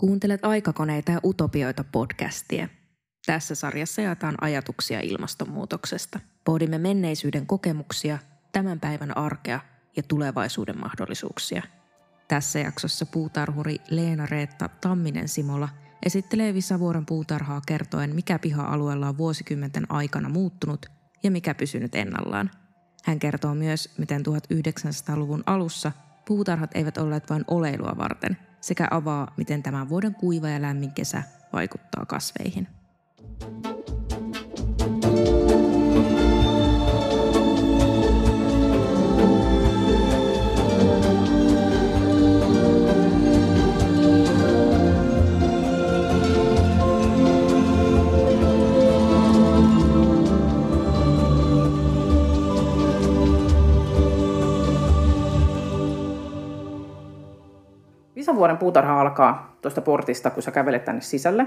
Kuuntelet aikakoneita ja utopioita podcastia. Tässä sarjassa jaetaan ajatuksia ilmastonmuutoksesta. Pohdimme menneisyyden kokemuksia, tämän päivän arkea ja tulevaisuuden mahdollisuuksia. Tässä jaksossa puutarhuri Leena-Reetta Tamminen-Simola esittelee Visavuoren puutarhaa kertoen, mikä piha-alueella on vuosikymmenten aikana muuttunut ja mikä pysynyt ennallaan. Hän kertoo myös, miten 1900-luvun alussa puutarhat eivät olleet vain oleilua varten – sekä avaa, miten tämän vuoden kuiva ja lämmin kesä vaikuttaa kasveihin. Vuoden puutarha alkaa tuosta portista, kun sä kävelet tänne sisälle,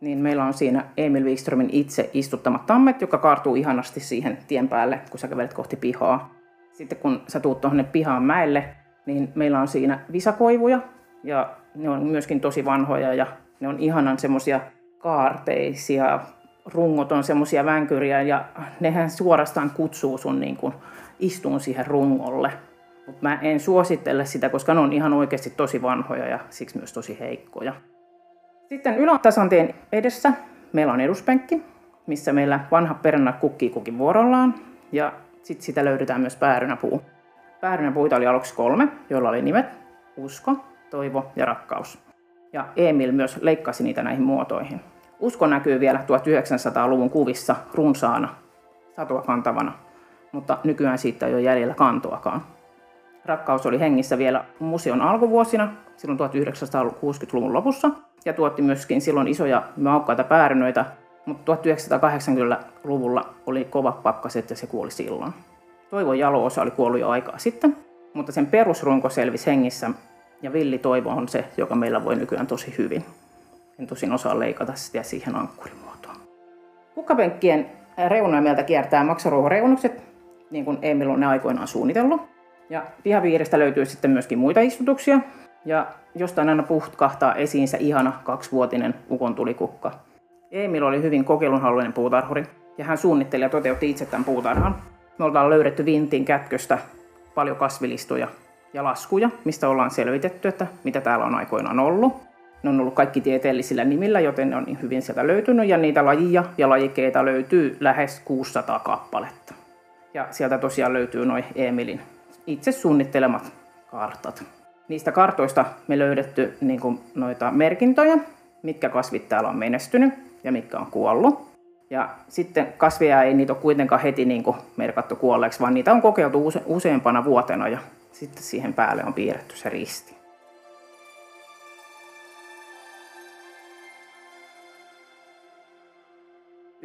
niin meillä on siinä Emil Wikströmin itse istuttamat tammet, joka kaartuu ihanasti siihen tien päälle, kun sä kävelet kohti pihaa. Sitten kun sä tuut tuonne pihaan mäelle, niin meillä on siinä visakoivuja, ja ne on myöskin tosi vanhoja, ja ne on ihanan semmosia kaarteisia, rungot on semmosia vänkyriä, ja nehän suorastaan kutsuu sun niin kuin istuun siihen rungolle. Mutta mä en suosittele sitä, koska ne on ihan oikeasti tosi vanhoja ja siksi myös tosi heikkoja. Sitten ylätasanteen edessä meillä on eduspenkki, missä meillä vanha peränä kukkii kukin vuorollaan. Ja sitten sitä löydetään myös päärynäpuu. Päärynäpuita oli aluksi kolme, joilla oli nimet usko, toivo ja rakkaus. Ja Emil myös leikkasi niitä näihin muotoihin. Usko näkyy vielä 1900-luvun kuvissa runsaana, satua kantavana, mutta nykyään siitä ei ole jäljellä kantoakaan. Rakkaus oli hengissä vielä museon alkuvuosina, silloin 1960-luvun lopussa, ja tuotti myöskin silloin isoja maukkaita päärynöitä, mutta 1980-luvulla oli kova pakkaset ja se kuoli silloin. Toivon jaloosa oli kuollut jo aikaa sitten, mutta sen perusrunko selvisi hengissä ja villi toivo on se, joka meillä voi nykyään tosi hyvin. En tosin osaa leikata sitä siihen ankkurimuotoon. Kukkapenkkien reunoja meiltä kiertää maksaruohoreunukset, niin kuin Emil on ne aikoinaan suunnitellut. Ja pihapiiristä löytyy sitten myöskin muita istutuksia. Ja jostain aina puhtkahtaa esiin se ihana kaksivuotinen ukon tulikukka. Emil oli hyvin kokeilunhaluinen puutarhuri ja hän suunnitteli ja toteutti itse tämän puutarhan. Me ollaan löydetty vintin kätköstä paljon kasvilistoja ja laskuja, mistä ollaan selvitetty, että mitä täällä on aikoinaan ollut. Ne on ollut kaikki tieteellisillä nimillä, joten ne on niin hyvin sieltä löytynyt ja niitä lajia ja lajikeita löytyy lähes 600 kappaletta. Ja sieltä tosiaan löytyy noin Emilin itse suunnittelemat kartat. Niistä kartoista me löydetty niin kuin noita merkintöjä, mitkä kasvit täällä on menestynyt ja mitkä on kuollut. Ja sitten kasveja ei niitä ole kuitenkaan heti niin kuin merkattu kuolleeksi, vaan niitä on kokeiltu use- useampana vuotena ja sitten siihen päälle on piirretty se risti.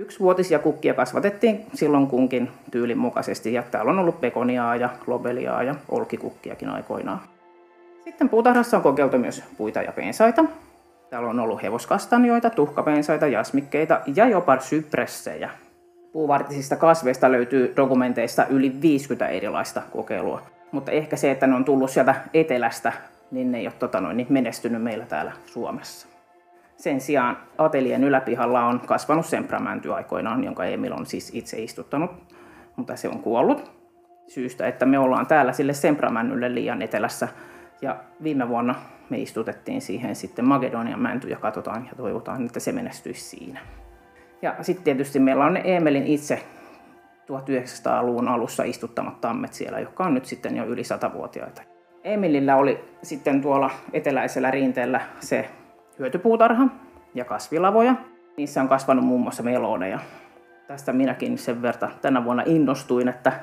Yksivuotisia kukkia kasvatettiin silloin kunkin tyylin mukaisesti ja täällä on ollut pekoniaa ja lobeliaa ja olkikukkiakin aikoinaan. Sitten puutarhassa on kokeiltu myös puita ja pensaita. Täällä on ollut hevoskastanjoita, tuhkapensaita, jasmikkeita ja jopa sypressejä. Puuvartisista kasveista löytyy dokumenteista yli 50 erilaista kokeilua. Mutta ehkä se, että ne on tullut sieltä etelästä, niin ne ei ole tota noin, niin menestynyt meillä täällä Suomessa. Sen sijaan atelien yläpihalla on kasvanut sempramänty aikoinaan, jonka Emil on siis itse istuttanut, mutta se on kuollut syystä, että me ollaan täällä sille sempramännylle liian etelässä. Ja viime vuonna me istutettiin siihen sitten Makedonian mänty ja katsotaan ja toivotaan, että se menestyisi siinä. Ja sitten tietysti meillä on ne Emelin itse 1900-luvun alussa istuttamat tammet siellä, jotka on nyt sitten jo yli 100-vuotiaita. Emilillä oli sitten tuolla eteläisellä rinteellä se hyötypuutarha ja kasvilavoja. Niissä on kasvanut muun muassa meloneja. Tästä minäkin sen verran tänä vuonna innostuin, että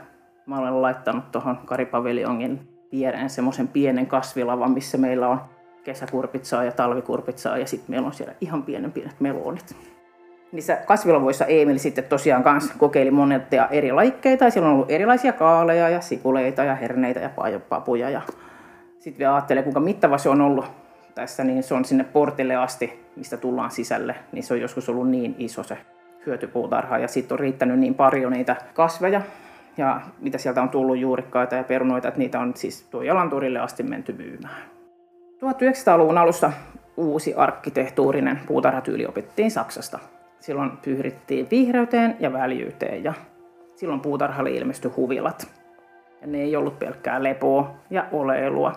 mä olen laittanut tuohon Karipaviljongin viereen semmoisen pienen kasvilavan, missä meillä on kesäkurpitsaa ja talvikurpitsaa ja sitten meillä on siellä ihan pienen pienet melonit. Niissä kasvilavoissa Emil sitten tosiaan kanssa kokeili monia eri laikkeita. Siellä on ollut erilaisia kaaleja ja sipuleita ja herneitä ja papuja. Ja sitten vielä ajattelee, kuinka mittava se on ollut tässä, niin se on sinne portille asti, mistä tullaan sisälle, niin se on joskus ollut niin iso se hyötypuutarha ja sitten on riittänyt niin paljon niitä kasveja ja mitä sieltä on tullut juurikkaita ja perunoita, että niitä on siis tuo Jalanturille asti menty myymään. 1900-luvun alussa uusi arkkitehtuurinen puutarhatyyli opettiin Saksasta. Silloin pyhrittiin vihreyteen ja väljyyteen ja silloin puutarhalle ilmestyi huvilat. Ja ne ei ollut pelkkää lepoa ja oleilua,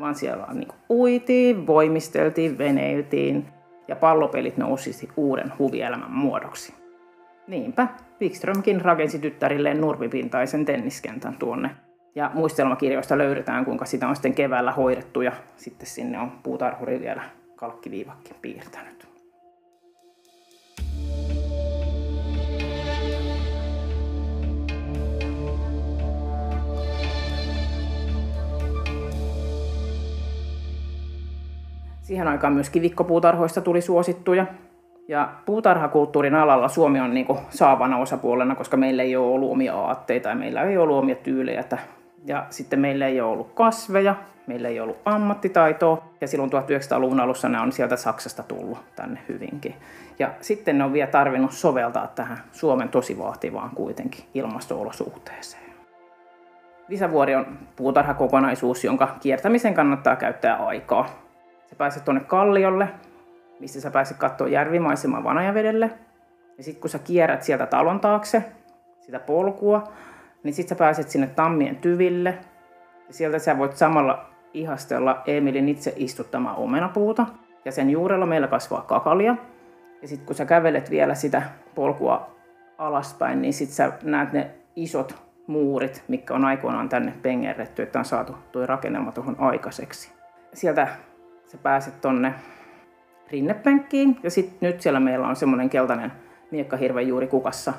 vaan siellä niin uitiin, voimisteltiin, veneiltiin ja pallopelit nousi uuden huvielämän muodoksi. Niinpä Wikströmkin rakensi tyttärilleen nurmipintaisen tenniskentän tuonne. Ja muistelmakirjoista löydetään, kuinka sitä on sitten keväällä hoidettu ja sitten sinne on puutarhuri vielä kalkkiviivakin piirtänyt. Siihen aikaan myös kivikkopuutarhoista tuli suosittuja. Ja puutarhakulttuurin alalla Suomi on niin saavana osapuolena, koska meillä ei ole ollut omia aatteita ja meillä ei ole ollut omia tyylejä. Ja sitten meillä ei ole ollut kasveja, meillä ei ollut ammattitaitoa. Ja silloin 1900-luvun alussa ne on sieltä Saksasta tullut tänne hyvinkin. Ja sitten ne on vielä tarvinnut soveltaa tähän Suomen tosi vaativaan kuitenkin ilmasto-olosuhteeseen. Visavuori on puutarhakokonaisuus, jonka kiertämisen kannattaa käyttää aikaa. Sä pääset tuonne kalliolle, missä sä pääset katsoa järvimaisemaa Vanajavedelle. Ja sitten kun sä kierrät sieltä talon taakse, sitä polkua, niin sitten sä pääset sinne tammien tyville. Ja sieltä sä voit samalla ihastella Emilin itse istuttamaa omenapuuta. Ja sen juurella meillä kasvaa kakalia. Ja sitten kun sä kävelet vielä sitä polkua alaspäin, niin sitten sä näet ne isot muurit, mikä on aikoinaan tänne pengerretty, että on saatu tuo rakennelma tuohon aikaiseksi. Sieltä sä pääset tonne rinnepenkkiin ja sitten nyt siellä meillä on semmoinen keltainen miekkahirve juuri kukassa.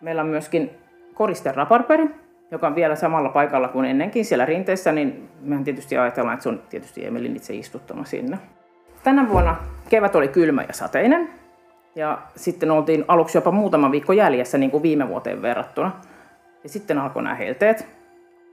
Meillä on myöskin koriste raparperi, joka on vielä samalla paikalla kuin ennenkin siellä rinteessä, niin mehän tietysti ajatellaan, että se on tietysti Emelin itse istuttama sinne. Tänä vuonna kevät oli kylmä ja sateinen, ja sitten oltiin aluksi jopa muutama viikko jäljessä niin kuin viime vuoteen verrattuna. Ja sitten alkoi nämä helteet,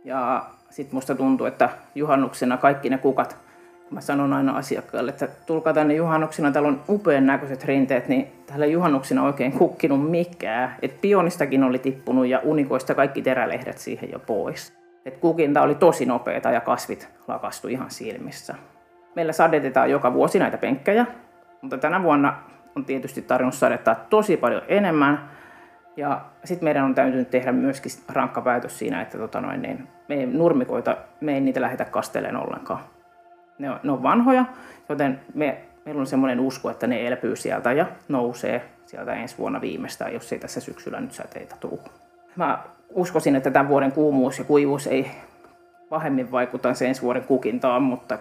ja sitten musta tuntui, että juhannuksena kaikki ne kukat mä sanon aina asiakkaalle, että tulkaa tänne juhannuksena, täällä on upean näköiset rinteet, niin täällä juhannuksena oikein kukkinut mikään. Et pionistakin oli tippunut ja unikoista kaikki terälehdet siihen jo pois. Et kukinta oli tosi nopeeta ja kasvit lakastu ihan silmissä. Meillä sadetetaan joka vuosi näitä penkkejä, mutta tänä vuonna on tietysti tarvinnut sadettaa tosi paljon enemmän. Ja sitten meidän on täytynyt tehdä myöskin rankka päätös siinä, että tota noin, niin me ei nurmikoita, me ei niitä lähdetä kasteleen ollenkaan ne on, ne on vanhoja, joten me, meillä on semmoinen usko, että ne elpyy sieltä ja nousee sieltä ensi vuonna viimeistään, jos ei tässä syksyllä nyt säteitä tule. Mä uskoisin, että tämän vuoden kuumuus ja kuivuus ei pahemmin vaikuta se ensi vuoden kukintaan, mutta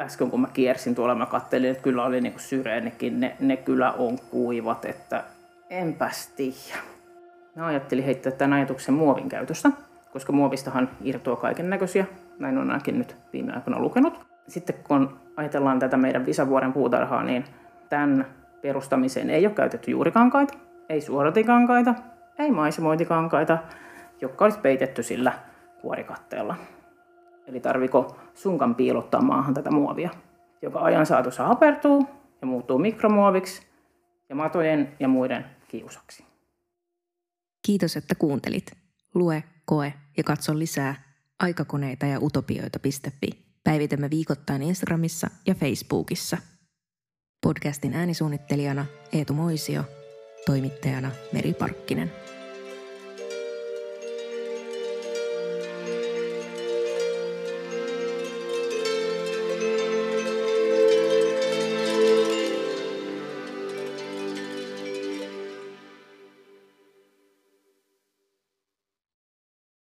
äsken kun mä kiersin tuolla, mä kattelin, että kyllä oli niinku syreenikin, ne, ne kyllä on kuivat, että enpäs tiedä. Mä ajattelin heittää tämän ajatuksen muovin käytöstä, koska muovistahan irtoaa kaiken näköisiä. Näin on ainakin nyt viime aikoina lukenut sitten kun ajatellaan tätä meidän Visavuoren puutarhaa, niin tämän perustamiseen ei ole käytetty juurikankaita, ei suoratikankaita, ei maisemointikankaita, jotka olisi peitetty sillä kuorikatteella. Eli tarviko sunkan piilottaa maahan tätä muovia, joka ajan saatossa hapertuu ja muuttuu mikromuoviksi ja matojen ja muiden kiusaksi. Kiitos, että kuuntelit. Lue, koe ja katso lisää aikakoneita ja utopioita.fi. Päivitämme viikoittain Instagramissa ja Facebookissa. Podcastin äänisuunnittelijana Eetu Moisio, toimittajana Meri Parkkinen.